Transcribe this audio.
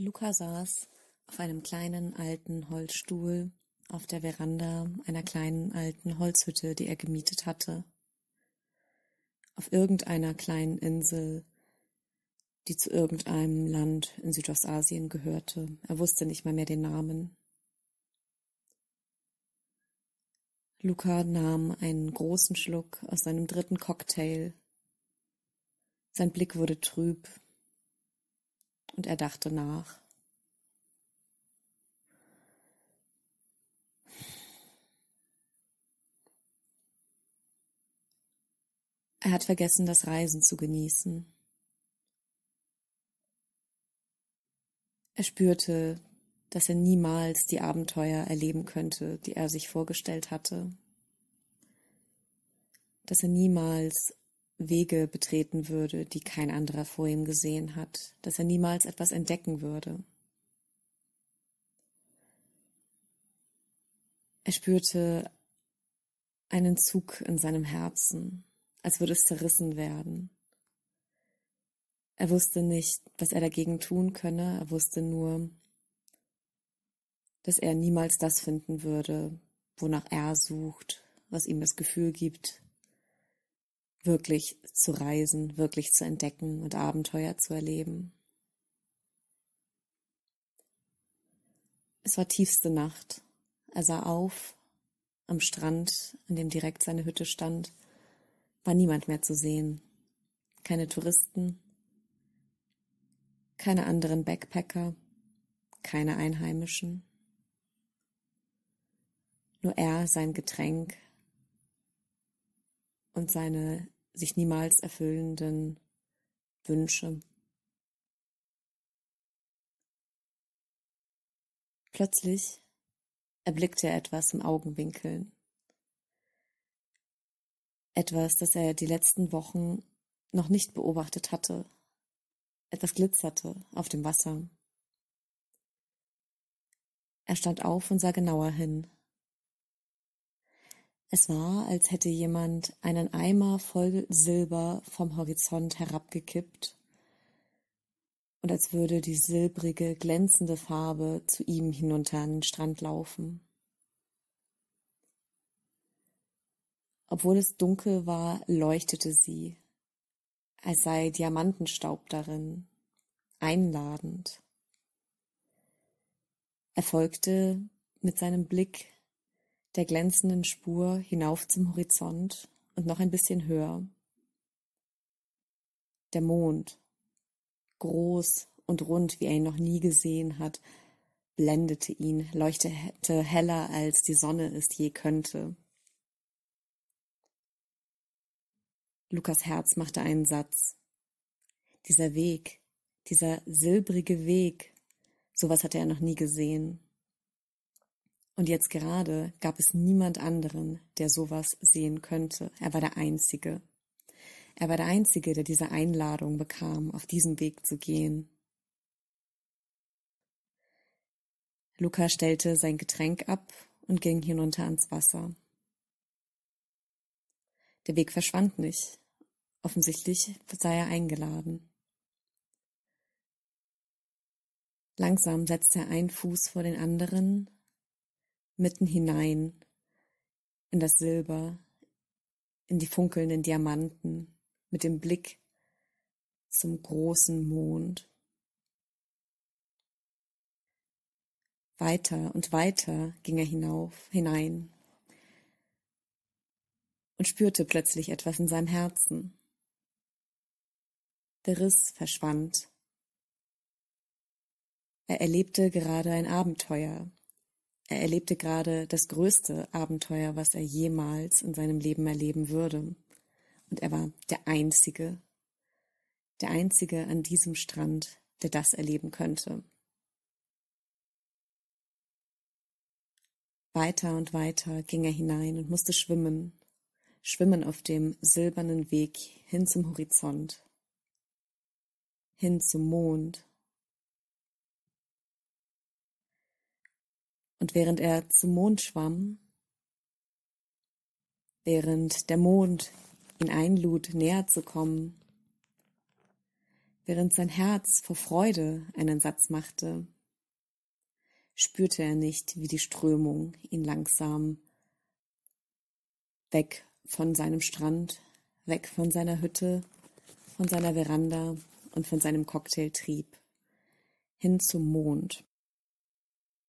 Luca saß auf einem kleinen alten Holzstuhl auf der Veranda einer kleinen alten Holzhütte, die er gemietet hatte. Auf irgendeiner kleinen Insel, die zu irgendeinem Land in Südostasien gehörte. Er wusste nicht mal mehr den Namen. Luca nahm einen großen Schluck aus seinem dritten Cocktail. Sein Blick wurde trüb und er dachte nach. Er hat vergessen, das Reisen zu genießen. Er spürte, dass er niemals die Abenteuer erleben könnte, die er sich vorgestellt hatte, dass er niemals Wege betreten würde, die kein anderer vor ihm gesehen hat, dass er niemals etwas entdecken würde. Er spürte einen Zug in seinem Herzen, als würde es zerrissen werden. Er wusste nicht, was er dagegen tun könne, er wusste nur, dass er niemals das finden würde, wonach er sucht, was ihm das Gefühl gibt, wirklich zu reisen, wirklich zu entdecken und Abenteuer zu erleben. Es war tiefste Nacht. Er sah auf am Strand, an dem direkt seine Hütte stand, war niemand mehr zu sehen. Keine Touristen, keine anderen Backpacker, keine Einheimischen. Nur er, sein Getränk und seine sich niemals erfüllenden Wünsche. Plötzlich erblickte er etwas im Augenwinkel. Etwas, das er die letzten Wochen noch nicht beobachtet hatte. Etwas glitzerte auf dem Wasser. Er stand auf und sah genauer hin. Es war, als hätte jemand einen Eimer voll Silber vom Horizont herabgekippt und als würde die silbrige, glänzende Farbe zu ihm hinunter an den Strand laufen. Obwohl es dunkel war, leuchtete sie, als sei Diamantenstaub darin, einladend. Er folgte mit seinem Blick der glänzenden Spur hinauf zum Horizont und noch ein bisschen höher. Der Mond, groß und rund, wie er ihn noch nie gesehen hat, blendete ihn, leuchtete heller, als die Sonne es je könnte. Lukas Herz machte einen Satz. Dieser Weg, dieser silbrige Weg, sowas hatte er noch nie gesehen. Und jetzt gerade gab es niemand anderen, der sowas sehen könnte. Er war der Einzige. Er war der Einzige, der diese Einladung bekam, auf diesen Weg zu gehen. Luca stellte sein Getränk ab und ging hinunter ans Wasser. Der Weg verschwand nicht. Offensichtlich sei er eingeladen. Langsam setzte er einen Fuß vor den anderen mitten hinein in das Silber, in die funkelnden Diamanten, mit dem Blick zum großen Mond. Weiter und weiter ging er hinauf, hinein und spürte plötzlich etwas in seinem Herzen. Der Riss verschwand. Er erlebte gerade ein Abenteuer, er erlebte gerade das größte Abenteuer, was er jemals in seinem Leben erleben würde. Und er war der Einzige, der Einzige an diesem Strand, der das erleben könnte. Weiter und weiter ging er hinein und musste schwimmen, schwimmen auf dem silbernen Weg hin zum Horizont, hin zum Mond, Und während er zum Mond schwamm, während der Mond ihn einlud, näher zu kommen, während sein Herz vor Freude einen Satz machte, spürte er nicht, wie die Strömung ihn langsam weg von seinem Strand, weg von seiner Hütte, von seiner Veranda und von seinem Cocktail trieb, hin zum Mond,